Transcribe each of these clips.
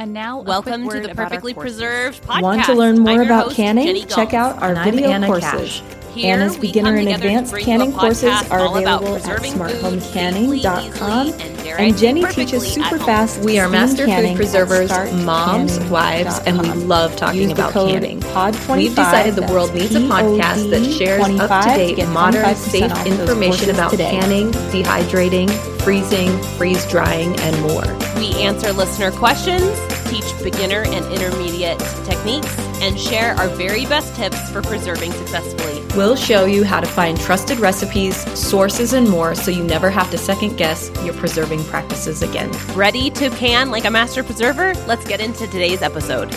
And now, welcome to the Perfectly Preserved podcast. Want to learn more about canning? Check out our video courses. Here, Anna's beginner and advanced canning courses are available at smarthomecanning.com. And Jenny teaches super fast. We are master food preservers, moms, wives, and we love talking Use about code canning. POD25, We've decided the world needs a podcast that shares up to to date, modern, safe information about today. canning, dehydrating, freezing, freeze drying, and more. We answer listener questions, teach beginner and intermediate techniques, and share our very best tips for preserving successfully. We'll show you how to find trusted recipes, sources, and more so you never have to second guess your preserving practices again. Ready to can like a master preserver? Let's get into today's episode.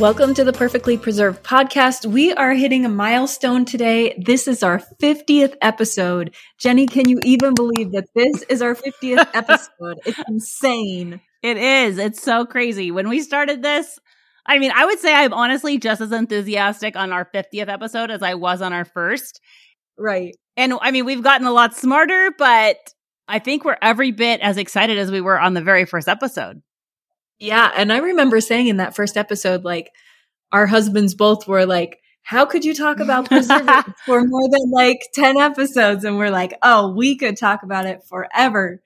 Welcome to the Perfectly Preserved podcast. We are hitting a milestone today. This is our 50th episode. Jenny, can you even believe that this is our 50th episode? It's insane. It is. It's so crazy. When we started this, I mean, I would say I'm honestly just as enthusiastic on our 50th episode as I was on our first. Right. And I mean, we've gotten a lot smarter, but I think we're every bit as excited as we were on the very first episode. Yeah. And I remember saying in that first episode, like, our husbands both were like, how could you talk about preservatives for more than like 10 episodes? And we're like, oh, we could talk about it forever.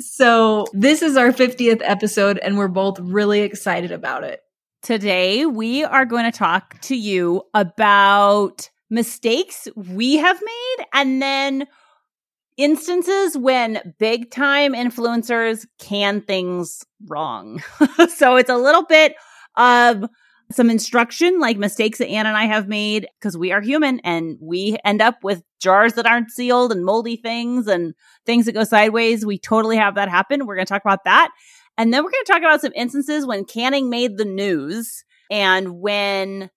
So this is our 50th episode and we're both really excited about it. Today, we are going to talk to you about mistakes we have made and then instances when big time influencers can things wrong. so it's a little bit of some instruction, like mistakes that Anna and I have made, because we are human and we end up with jars that aren't sealed and moldy things and things that go sideways. We totally have that happen. We're going to talk about that. And then we're going to talk about some instances when canning made the news and when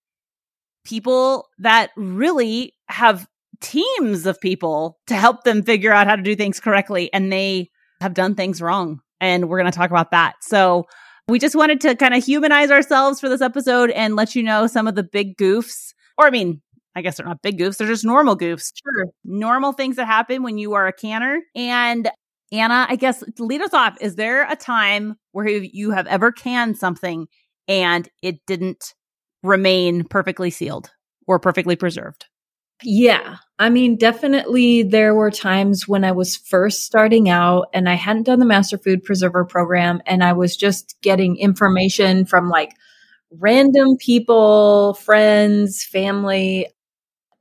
people that really have teams of people to help them figure out how to do things correctly and they have done things wrong. And we're going to talk about that. So we just wanted to kind of humanize ourselves for this episode and let you know some of the big goofs. Or, I mean, I guess they're not big goofs, they're just normal goofs. Sure. Normal things that happen when you are a canner. And Anna, I guess to lead us off, is there a time where you have ever canned something and it didn't remain perfectly sealed or perfectly preserved? Yeah. I mean, definitely there were times when I was first starting out and I hadn't done the Master Food Preserver program and I was just getting information from like random people, friends, family.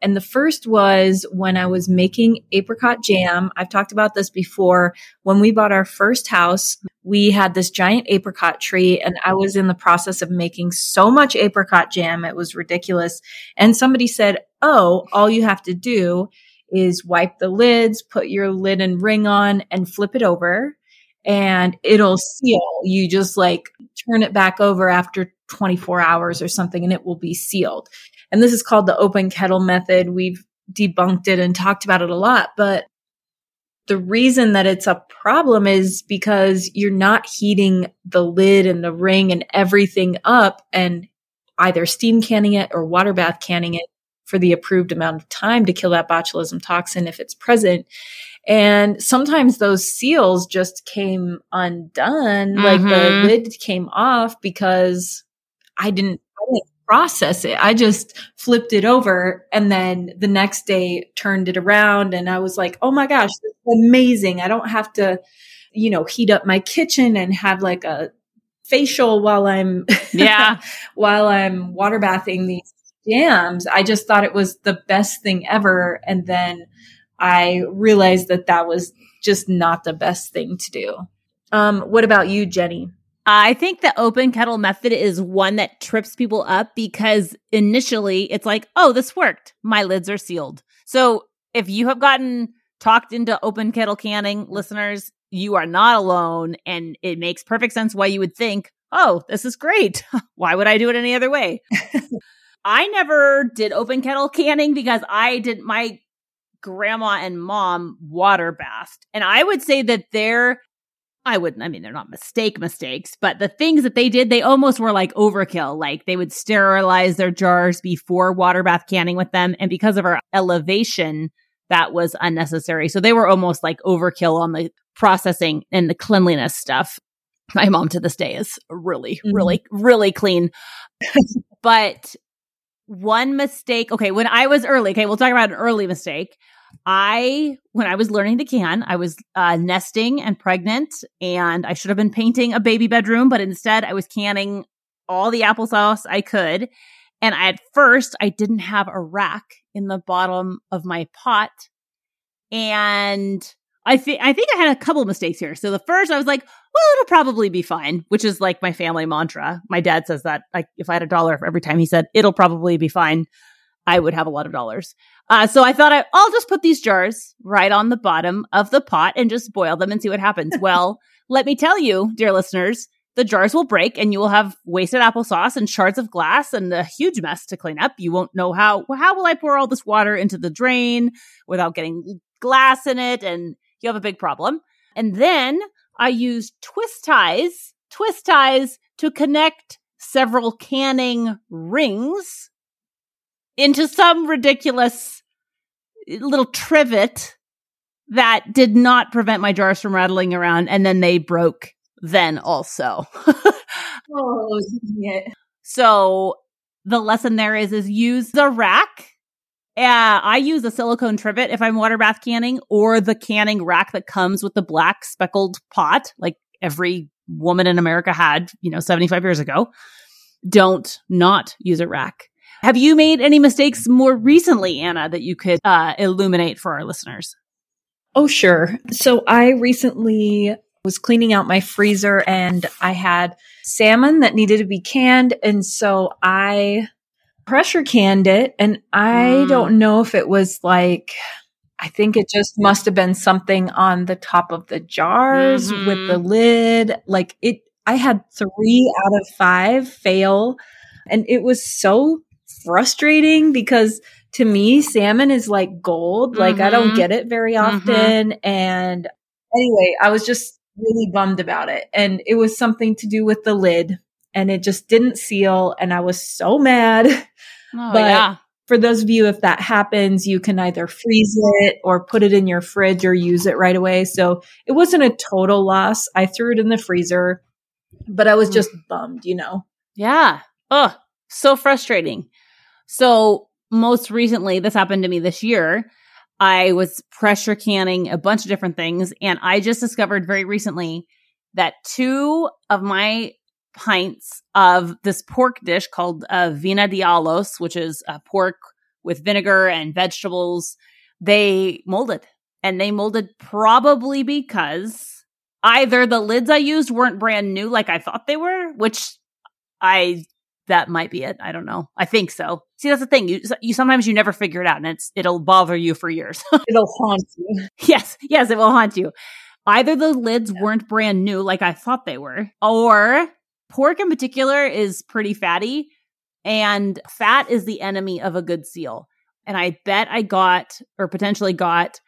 And the first was when I was making apricot jam. I've talked about this before. When we bought our first house, we had this giant apricot tree and I was in the process of making so much apricot jam. It was ridiculous. And somebody said, Oh, all you have to do is wipe the lids, put your lid and ring on and flip it over and it'll seal. You just like turn it back over after 24 hours or something and it will be sealed. And this is called the open kettle method. We've debunked it and talked about it a lot, but the reason that it's a problem is because you're not heating the lid and the ring and everything up and either steam canning it or water bath canning it for the approved amount of time to kill that botulism toxin if it's present. And sometimes those seals just came undone, like the Mhm. lid came off because I didn't, I didn't process it. I just flipped it over and then the next day turned it around and I was like, oh my gosh, this is amazing. I don't have to, you know, heat up my kitchen and have like a facial while I'm Yeah. while I'm water bathing these jams. I just thought it was the best thing ever. And then I realized that that was just not the best thing to do. Um, what about you, Jenny? I think the open kettle method is one that trips people up because initially it's like, oh, this worked. My lids are sealed. So if you have gotten talked into open kettle canning, listeners, you are not alone. And it makes perfect sense why you would think, oh, this is great. why would I do it any other way? I never did open kettle canning because I did my grandma and mom water bathed. And I would say that they're I wouldn't, I mean, they're not mistake mistakes, but the things that they did, they almost were like overkill. Like they would sterilize their jars before water bath canning with them. And because of our elevation, that was unnecessary. So they were almost like overkill on the processing and the cleanliness stuff. My mom to this day is really, Mhm. really, really clean. but one mistake, okay, when I was early, okay, we'll talk about an early mistake. I, when I was learning to can, I was uh, nesting and pregnant, and I should have been painting a baby bedroom, but instead I was canning all the applesauce I could. And at first, I didn't have a rack in the bottom of my pot. And I think I think I had a couple mistakes here. So the first, I was like, "Well, it'll probably be fine," which is like my family mantra. My dad says that like if I had a dollar every time he said it'll probably be fine, I would have a lot of dollars. Uh, so I thought I, I'll just put these jars right on the bottom of the pot and just boil them and see what happens. well, let me tell you, dear listeners, the jars will break and you will have wasted applesauce and shards of glass and a huge mess to clean up. You won't know how, how will I pour all this water into the drain without getting glass in it? And you have a big problem. And then I used twist ties, twist ties to connect several canning rings into some ridiculous little trivet that did not prevent my jars from rattling around. And then they broke then also. Oh, yeah. so the lesson there is, is use the rack. Yeah, I use a silicone trivet if I'm water bath canning or the canning rack that comes with the black speckled pot, like every woman in America had, you know, 75 years ago. Don't not use a rack. Have you made any mistakes more recently, Anna, that you could uh, illuminate for our listeners? Oh, sure. So I recently was cleaning out my freezer and I had salmon that needed to be canned. And so I pressure canned it. And I Mm. don't know if it was like, I think it just must have been something on the top of the jars Mhm. with the lid. Like it, I had three out of five fail. And it was so frustrating because to me, salmon is like gold. Like I don't Mhm. get it very Mhm. often. And anyway, I was just really bummed about it. And it was something to do with the lid and it just didn't seal. And I was so mad. Oh, But- yeah. For those of you, if that happens, you can either freeze it or put it in your fridge or use it right away. So it wasn't a total loss. I threw it in the freezer, but I was Mm. just bummed, you know? Yeah. Oh, so frustrating. So most recently, this happened to me this year. I was pressure canning a bunch of different things, and I just discovered very recently that two of my pints of this pork dish called uh, vinha d'alhos, which is uh, pork with vinegar and vegetables, they molded. And they molded probably because either the lids I used weren't brand new like I thought they were, which I that might be it. I don't know. I think so. See, that's the thing. You, you sometimes you never figure it out, and it's it'll bother you for years. It'll haunt you. yes, yes, it will haunt you. Either the lids weren't brand new like I thought they were, or pork in particular is pretty fatty, and fat is the enemy of a good seal. And I bet I got or potentially got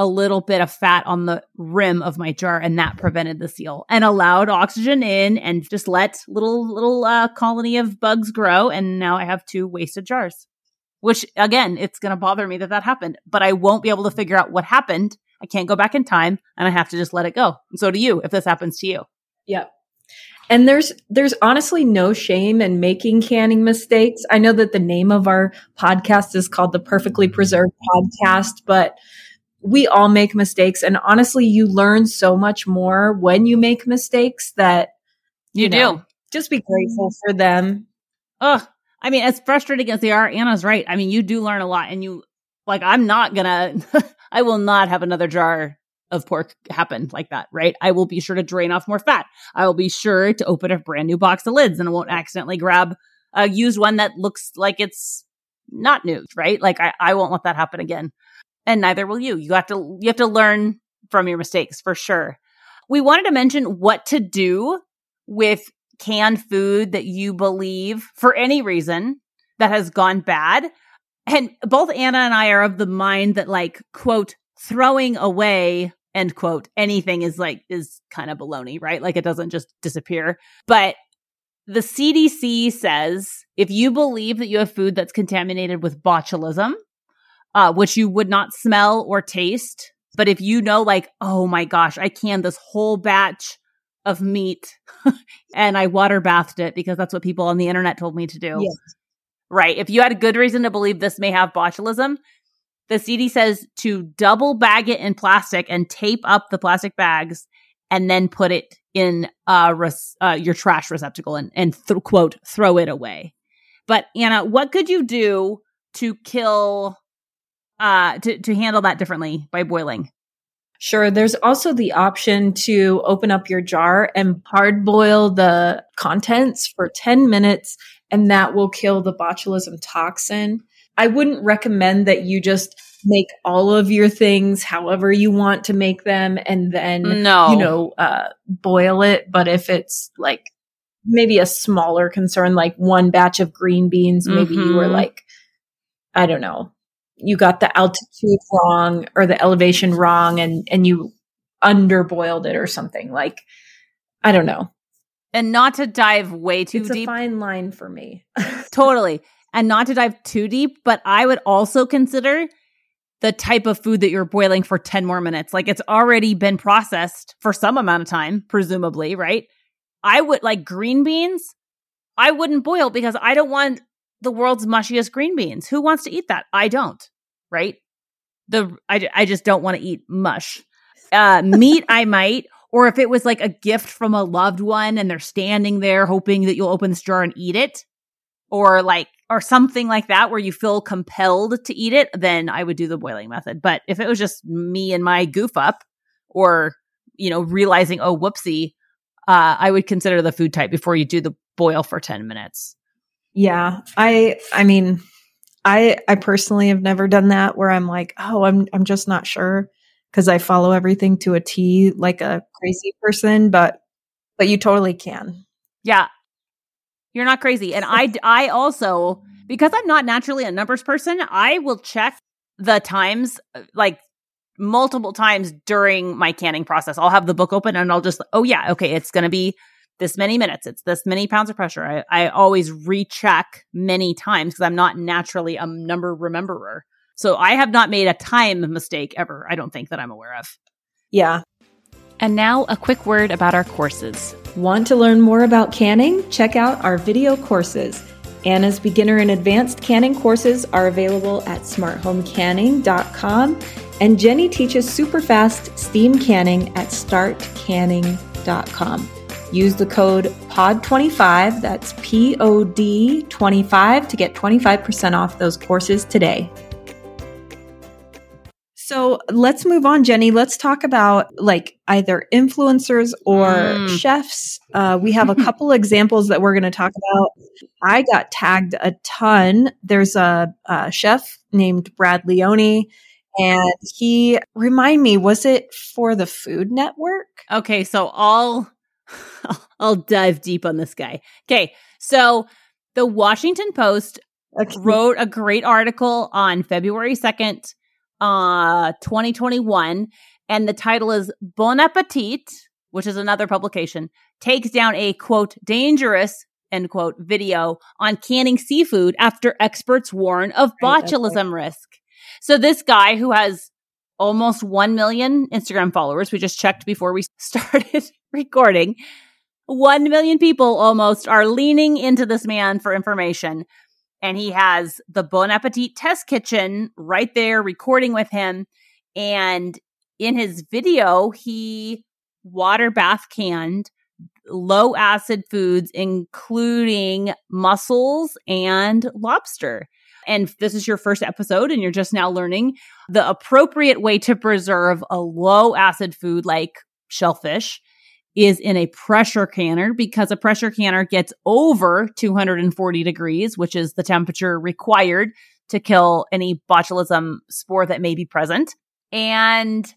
a little bit of fat on the rim of my jar and that prevented the seal and allowed oxygen in and just let little little uh, colony of bugs grow and now i have two wasted jars which again it's going to bother me that that happened but i won't be able to figure out what happened i can't go back in time and i have to just let it go and so do you if this happens to you Yep. And there's there's honestly no shame in making canning mistakes. I know that the name of our podcast is called the Perfectly Preserved Podcast, but we all make mistakes and honestly you learn so much more when you make mistakes that you, know, do just be grateful for them. Ugh. I mean, as frustrating as they are, Anna's right. I mean, you do learn a lot, and you like. I'm not gonna. I will not have another jar of pork happen like that. Right? I will be sure to drain off more fat. I will be sure to open a brand new box of lids, and I won't accidentally grab a used one that looks like it's not new. Right? Like I, I won't let that happen again, and neither will you. You have to. You have to learn from your mistakes for sure. We wanted to mention what to do with canned food that you believe for any reason that has gone bad. And both Anna and I are of the mind that like, quote, throwing away, end quote, anything is like, is kind of baloney, right? Like it doesn't just disappear. But the CDC says if you believe that you have food that's contaminated with botulism, uh, which you would not smell or taste, But if you know, like, oh my gosh, I canned this whole batch of meat and I water bathed it because that's what people on the internet told me to do. Yes. Right. If you had a good reason to believe this may have botulism, the CDC says to double bag it in plastic and tape up the plastic bags and then put it in uh, res- uh your trash receptacle and, and th- quote, throw it away. But Anna, what could you do to kill, uh, to, to handle that differently by boiling? Sure. There's also the option to open up your jar and hard boil the contents for 10 minutes, and that will kill the botulism toxin. I wouldn't recommend that you just make all of your things however you want to make them and then, No. you know, uh, boil it. But if it's like maybe a smaller concern, like one batch of green beans, maybe you were Mhm. like, I don't know, you got the altitude wrong or the elevation wrong and and you underboiled it or something like i don't know And not to dive way too it's deep. a fine line for me totally. And not to dive too deep, but I would also consider the type of food that you're boiling for 10 more minutes. Like it's already been processed for some amount of time, presumably, right? I would like green beans. I wouldn't boil because I don't want the world's mushiest green beans. Who wants to eat that? I don't, right? The I, I just don't want to eat mush. Uh, meat, I might, or if it was like a gift from a loved one and they're standing there hoping that you'll open this jar and eat it, or like or something like that where you feel compelled to eat it, then I would do the boiling method. But if it was just me and my goof up, or you know realizing oh whoopsie, uh, I would consider the food type before you do the boil for ten minutes. Yeah i i mean i i personally have never done that where i'm like oh i'm i'm just not sure because i follow everything to a t like a crazy person but but you totally can Yeah. You're not crazy. And I I also because I'm not naturally a numbers person, I will check the times uh, like multiple times during my canning process. I'll have the book open and I'll just oh yeah, okay, it's going to be this many minutes. It's this many pounds of pressure. I, I always recheck many times because I'm not naturally a number rememberer. So I have not made a time mistake ever. I don't think that I'm aware of. yeah And now a quick word about our courses. Want to learn more about canning? Check out our video courses. Anna's beginner and advanced canning courses are available at smarthomecanning.com, and Jenny teaches super fast steam canning at startcanning.com. Use the code POD25, that's P O D 25, to get 25% off those courses today. So let's move on, Jenny. Let's talk about like either influencers or Mm. chefs. Uh, we have a couple examples that we're going to talk about. I got tagged a ton. There's a, a chef named Brad Leone, and he remind me, was it for the Food Network? Okay, so I'll I'll dive deep on this guy. Okay, so the Washington Post Okay. wrote a great article on February 2nd, uh 2021 and the title is Bon Appetit, which is another publication, takes down a quote dangerous end quote video on canning seafood after experts warn of botulism risk. So this guy who has almost 1 million Instagram followers, we just checked before we started recording. 1 million people almost are leaning into this man for information and he has the Bon Appetit test kitchen right there recording with him. And in his video, he water bath canned low acid foods, including mussels and lobster. And this is your first episode and you're just now learning the appropriate way to preserve a low acid food like shellfish is in a pressure canner because a pressure canner gets over 240 degrees, which is the temperature required to kill any botulism spore that may be present. And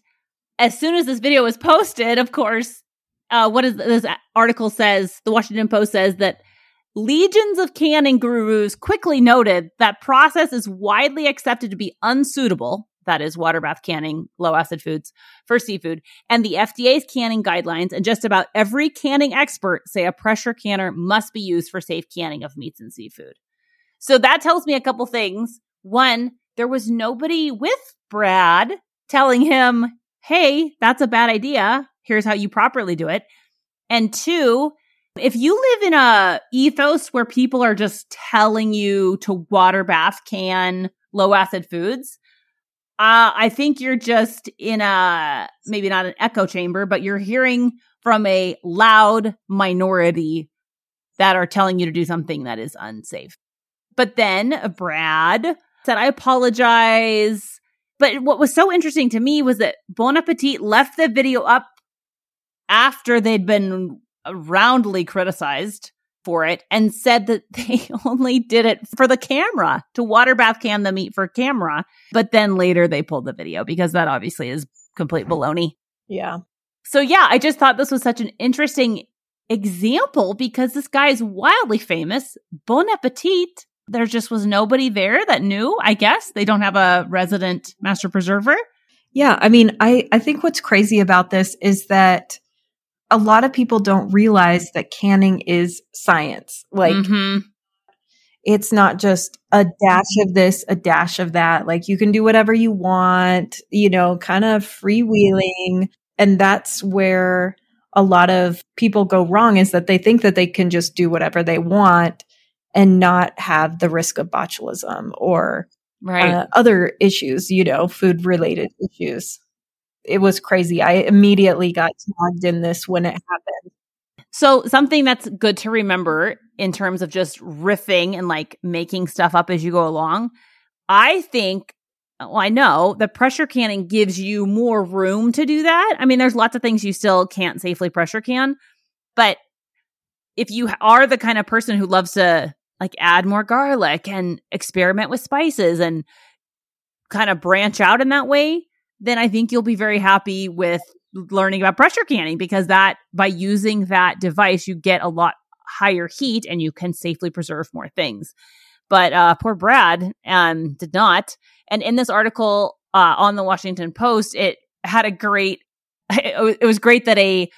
as soon as this video was posted, of course, uh, what is this article says? The Washington Post says that legions of canning gurus quickly noted that process is widely accepted to be unsuitable. That is water bath canning, low acid foods for seafood. And the FDA's canning guidelines and just about every canning expert say a pressure canner must be used for safe canning of meats and seafood. So that tells me a couple things. One, there was nobody with Brad telling him, hey, that's a bad idea. Here's how you properly do it. And two, if you live in a ethos where people are just telling you to water bath can low acid foods, uh, I think you're just in a maybe not an echo chamber, but you're hearing from a loud minority that are telling you to do something that is unsafe. But then Brad said, I apologize. But what was so interesting to me was that Bon Appetit left the video up after they'd been Uh, roundly criticized for it and said that they only did it for the camera to water bath can the meat for camera. But then later they pulled the video because that obviously is complete baloney. Yeah. So yeah, I just thought this was such an interesting example because this guy is wildly famous. Bon appetit. There just was nobody there that knew, I guess. They don't have a resident master preserver. Yeah. I mean, I, I think what's crazy about this is that a lot of people don't realize that canning is science. Like, mm-hmm. it's not just a dash of this, a dash of that. Like, you can do whatever you want, you know, kind of freewheeling. And that's where a lot of people go wrong is that they think that they can just do whatever they want and not have the risk of botulism or right. uh, other issues, you know, food related issues it was crazy. I immediately got tagged in this when it happened. So something that's good to remember in terms of just riffing and like making stuff up as you go along. I think well, I know the pressure canning gives you more room to do that. I mean, there's lots of things you still can't safely pressure can, but if you are the kind of person who loves to like add more garlic and experiment with spices and kind of branch out in that way, then I think you'll be very happy with learning about pressure canning because that by using that device, you get a lot higher heat and you can safely preserve more things. But uh, poor Brad um, did not. And in this article uh, on the Washington Post, it had a great, it was great that a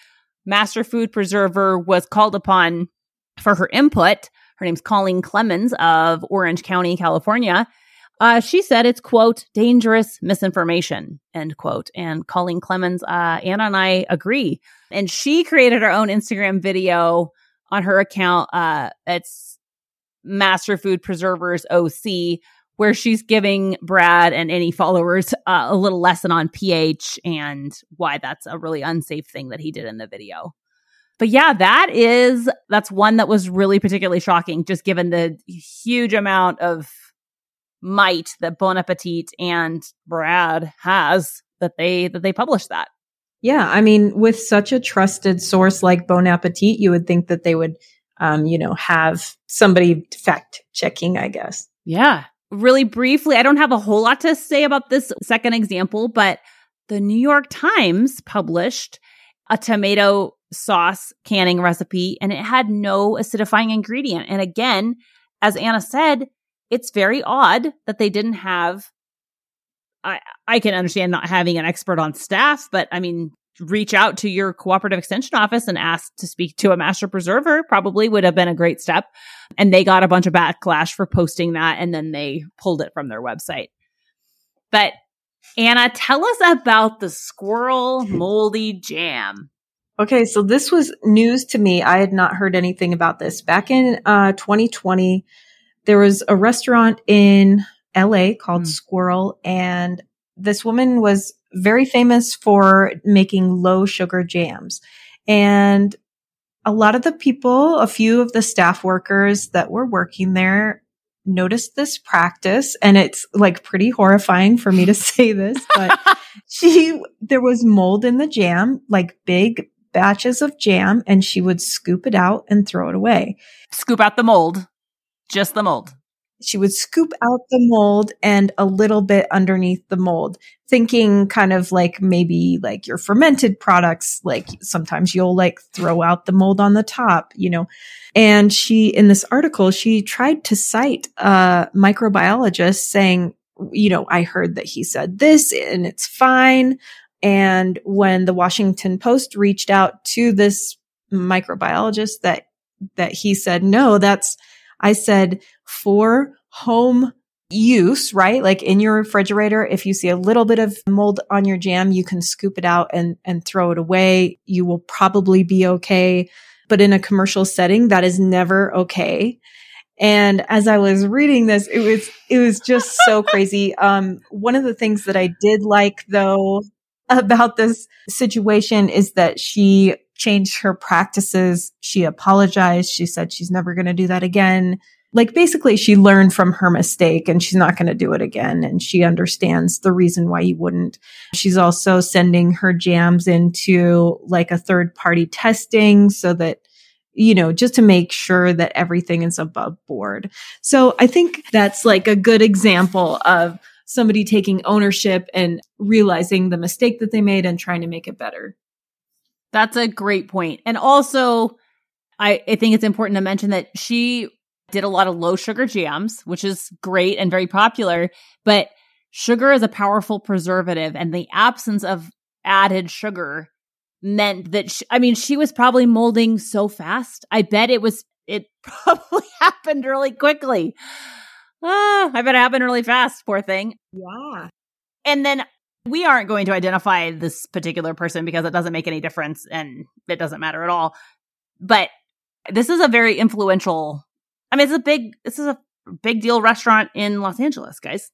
master food preserver was called upon for her input. Her name's Colleen Clemens of Orange County, California. Uh, she said it's quote dangerous misinformation end quote. And Colleen Clemens, uh, Anna and I agree. And she created her own Instagram video on her account. Uh, it's Master Food Preservers OC, where she's giving Brad and any followers uh, a little lesson on pH and why that's a really unsafe thing that he did in the video. But yeah, that is that's one that was really particularly shocking, just given the huge amount of might that Bon Appetit and Brad has that they that they publish that. Yeah, I mean, with such a trusted source like Bon Appetit, you would think that they would, um, you know, have somebody fact checking. I guess. Yeah, really briefly, I don't have a whole lot to say about this second example, but the New York Times published a tomato sauce canning recipe, and it had no acidifying ingredient. And again, as Anna said, it's very odd that they didn't have I I can understand not having an expert on staff, but I mean reach out to your cooperative extension office and ask to speak to a master preserver probably would have been a great step. And they got a bunch of backlash for posting that and then they pulled it from their website. But Anna, tell us about the Sqirl moldy jam. Okay, so this was news to me. I had not heard anything about this. Back in uh, 2020, there was a restaurant in LA called mm. Sqirl and this woman was very famous for making low sugar jams. And a lot of the people, a few of the staff workers that were working there noticed this practice and it's like pretty horrifying for me to say this, but she, there was mold in the jam, like big batches of jam and she would scoop it out and throw it away. Scoop out the mold. Just the mold. She would scoop out the mold and a little bit underneath the mold, thinking kind of like maybe like your fermented products, like sometimes you'll like throw out the mold on the top, you know. And she, in this article, she tried to cite a microbiologist saying, you know, I heard that he said this and it's fine. And when the Washington Post reached out to this microbiologist that, that he said, no, that's, I said, for home use, right? Like in your refrigerator, if you see a little bit of mold on your jam, you can scoop it out and, and throw it away. You will probably be okay. But in a commercial setting, that is never okay. And as I was reading this, it was, it was just so crazy. Um, one of the things that I did like though about this situation is that she changed her practices. She apologized. She said she's never going to do that again like basically she learned from her mistake and she's not going to do it again. And she understands the reason why you wouldn't. She's also sending her jams into like a third party testing so that you know, just to make sure that everything is above board. So I think that's like a good example of somebody taking ownership and realizing the mistake that they made and trying to make it better. That's a great point. And also, I, I think it's important to mention that she did a lot of low sugar jams, which is great and very popular, but sugar is a powerful preservative and the absence of added sugar meant that she, I mean she was probably molding so fast. I bet it was it probably happened really quickly. Ah, I bet it happened really fast, poor thing. Yeah. And then we aren't going to identify this particular person because it doesn't make any difference and it doesn't matter at all. But this is a very influential I mean, it's a big, this is a big deal restaurant in Los Angeles, guys.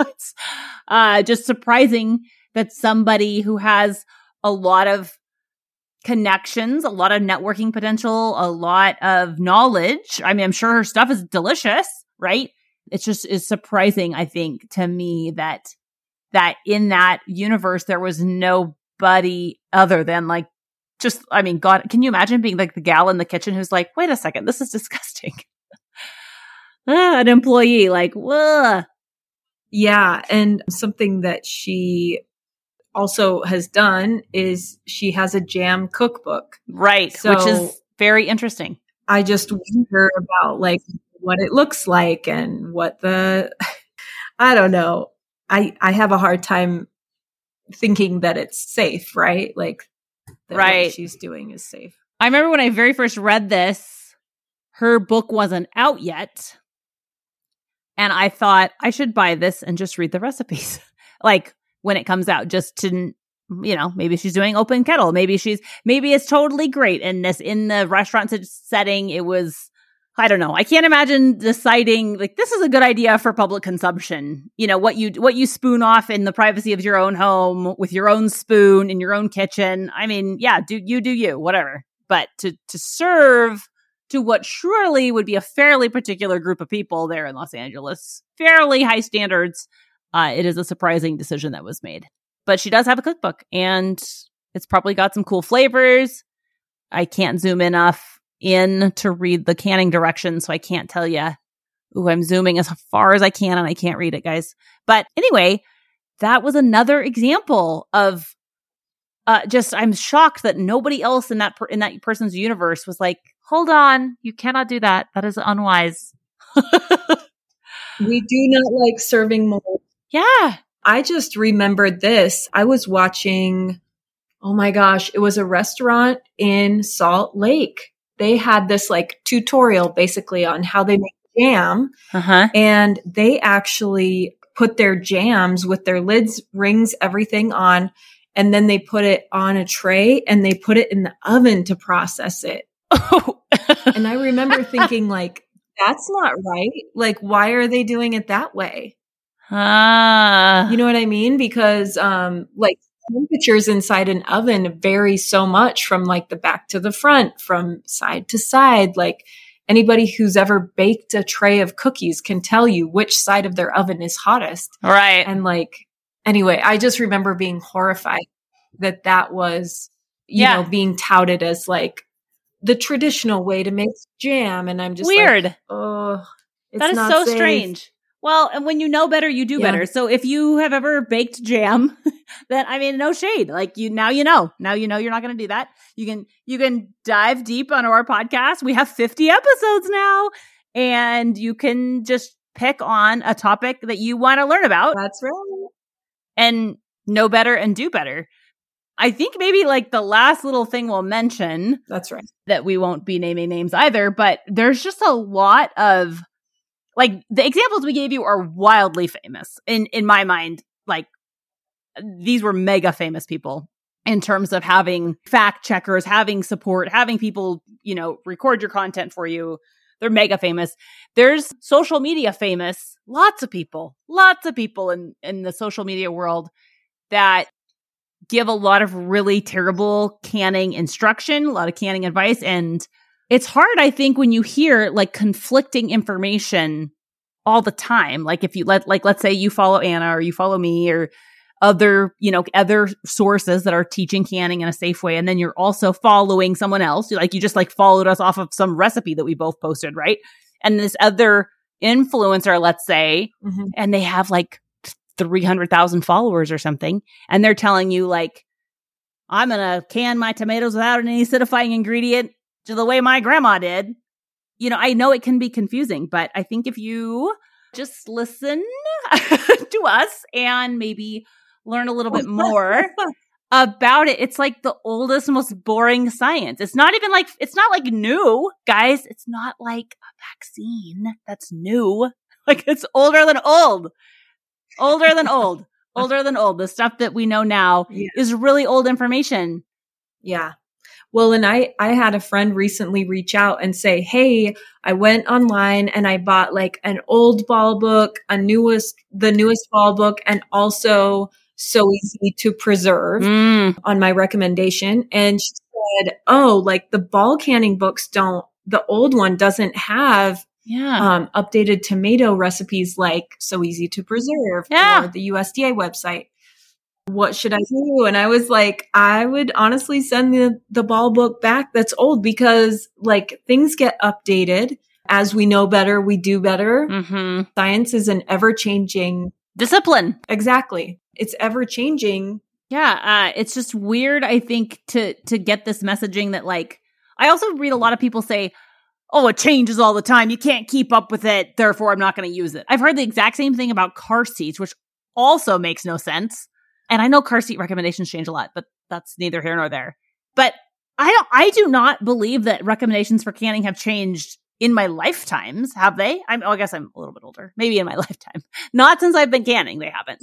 it's uh, just surprising that somebody who has a lot of connections, a lot of networking potential, a lot of knowledge. I mean, I'm sure her stuff is delicious, right? It's just is surprising, I think, to me that that in that universe there was nobody other than like just, I mean, God, can you imagine being like the gal in the kitchen who's like, wait a second, this is disgusting. ah, an employee, like, whoa. Yeah. And something that she also has done is she has a jam cookbook. Right. So which is very interesting. I just wonder about like what it looks like and what the, I don't know. I, I have a hard time thinking that it's safe, right? Like that right. what she's doing is safe. I remember when I very first read this, her book wasn't out yet. And I thought I should buy this and just read the recipes. like when it comes out, just to you know, maybe she's doing open kettle. Maybe she's maybe it's totally great. And this in the restaurant setting, it was I don't know. I can't imagine deciding like this is a good idea for public consumption. You know, what you what you spoon off in the privacy of your own home with your own spoon in your own kitchen. I mean, yeah, do you do you, whatever. But to to serve to what surely would be a fairly particular group of people there in Los Angeles, fairly high standards, uh, it is a surprising decision that was made. But she does have a cookbook and it's probably got some cool flavors. I can't zoom enough in to read the canning directions, so I can't tell you. Ooh, I'm zooming as far as I can and I can't read it, guys. But anyway, that was another example of uh, just I'm shocked that nobody else in that per- in that person's universe was like, "Hold on, you cannot do that. That is unwise." we do not like serving mold. Yeah. I just remembered this. I was watching Oh my gosh, it was a restaurant in Salt Lake they had this like tutorial basically on how they make jam. Uh-huh. And they actually put their jams with their lids, rings, everything on. And then they put it on a tray and they put it in the oven to process it. Oh. and I remember thinking like, that's not right. Like, why are they doing it that way? Ah. You know what I mean? Because, um, like temperatures inside an oven vary so much from like the back to the front, from side to side. Like anybody who's ever baked a tray of cookies can tell you which side of their oven is hottest. Right. And like, anyway, I just remember being horrified that that was, you yeah. know, being touted as like the traditional way to make jam. And I'm just weird. Like, oh, that is so safe. strange. Well, and when you know better, you do yeah. better. So if you have ever baked jam, then I mean, no shade. Like you now, you know. Now you know you're not going to do that. You can you can dive deep onto our podcast. We have 50 episodes now, and you can just pick on a topic that you want to learn about. That's right. And know better and do better. I think maybe like the last little thing we'll mention. That's right. That we won't be naming names either, but there's just a lot of like the examples we gave you are wildly famous in in my mind. Like these were mega famous people in terms of having fact checkers, having support, having people, you know, record your content for you. They're mega famous. There's social media famous, lots of people, lots of people in, in the social media world that give a lot of really terrible canning instruction, a lot of canning advice. And it's hard, I think, when you hear like conflicting information all the time. Like if you let, like, let's say you follow Anna or you follow me or other, you know, other sources that are teaching canning in a safe way. And then you're also following someone else. Like you just like followed us off of some recipe that we both posted, right? And this other influencer, let's say, mm-hmm. and they have like 300,000 followers or something. And they're telling you like, I'm going to can my tomatoes without any acidifying ingredient to the way my grandma did. You know, I know it can be confusing, but I think if you just listen to us and maybe learn a little bit more about it. It's like the oldest, most boring science. It's not even like, it's not like new, guys. It's not like a vaccine that's new. Like it's older than old, older than old, older than old. The stuff that we know now yeah. is really old information. Yeah. Well, and I, I had a friend recently reach out and say, Hey, I went online and I bought like an old Ball book, a newest, the newest Ball book, and also so easy to preserve mm. on my recommendation. And she said, Oh, like the Ball canning books don't, the old one doesn't have yeah. um, updated tomato recipes like so easy to preserve yeah. or the USDA website. What should I do? And I was like, I would honestly send the, the Ball book back that's old because like things get updated. As we know better, we do better. Mm-hmm. Science is an ever changing discipline. Exactly it's ever changing. Yeah, uh, it's just weird. I think to to get this messaging that like I also read a lot of people say, "Oh, it changes all the time. You can't keep up with it. Therefore, I'm not going to use it." I've heard the exact same thing about car seats, which also makes no sense. And I know car seat recommendations change a lot, but that's neither here nor there. But I don't, I do not believe that recommendations for canning have changed in my lifetimes, have they? I'm, oh, I guess I'm a little bit older. Maybe in my lifetime. Not since I've been canning, they haven't.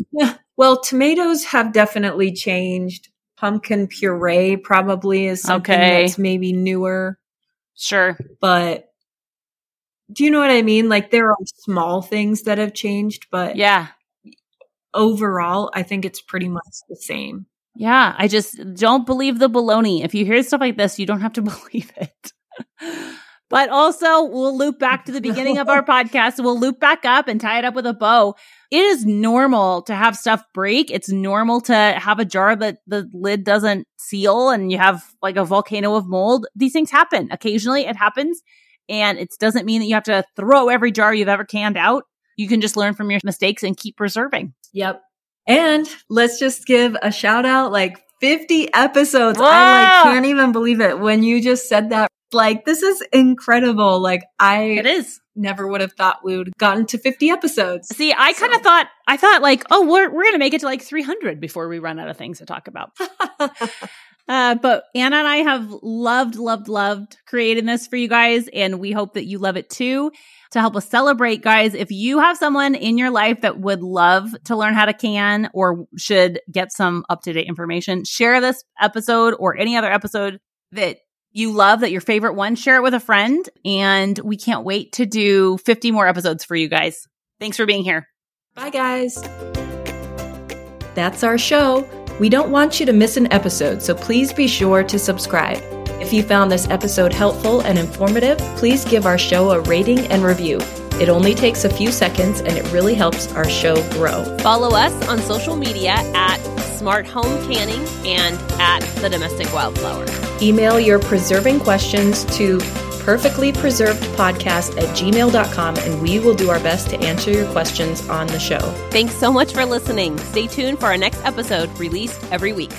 Well, tomatoes have definitely changed. Pumpkin puree probably is something okay. that's maybe newer. Sure. But do you know what I mean? Like there are small things that have changed, but yeah. Overall, I think it's pretty much the same. Yeah, I just don't believe the baloney. If you hear stuff like this, you don't have to believe it. But also, we'll loop back to the beginning of our podcast. We'll loop back up and tie it up with a bow. It is normal to have stuff break. It's normal to have a jar that the lid doesn't seal and you have like a volcano of mold. These things happen. Occasionally it happens. And it doesn't mean that you have to throw every jar you've ever canned out. You can just learn from your mistakes and keep preserving. Yep. And let's just give a shout out like 50 episodes. I like can't even believe it. When you just said that like, this is incredible. Like, I it is never would have thought we would have gotten to 50 episodes. See, I so. kind of thought, I thought like, oh, we're, we're going to make it to like 300 before we run out of things to talk about. uh, but Anna and I have loved, loved, loved creating this for you guys. And we hope that you love it too. To help us celebrate, guys, if you have someone in your life that would love to learn how to can or should get some up to date information, share this episode or any other episode that you love that your favorite one, share it with a friend. And we can't wait to do 50 more episodes for you guys. Thanks for being here. Bye, guys. That's our show. We don't want you to miss an episode, so please be sure to subscribe. If you found this episode helpful and informative, please give our show a rating and review. It only takes a few seconds and it really helps our show grow. Follow us on social media at Smart Home Canning and at The Domestic Wildflower. Email your preserving questions to perfectlypreservedpodcast at gmail.com and we will do our best to answer your questions on the show. Thanks so much for listening. Stay tuned for our next episode released every week.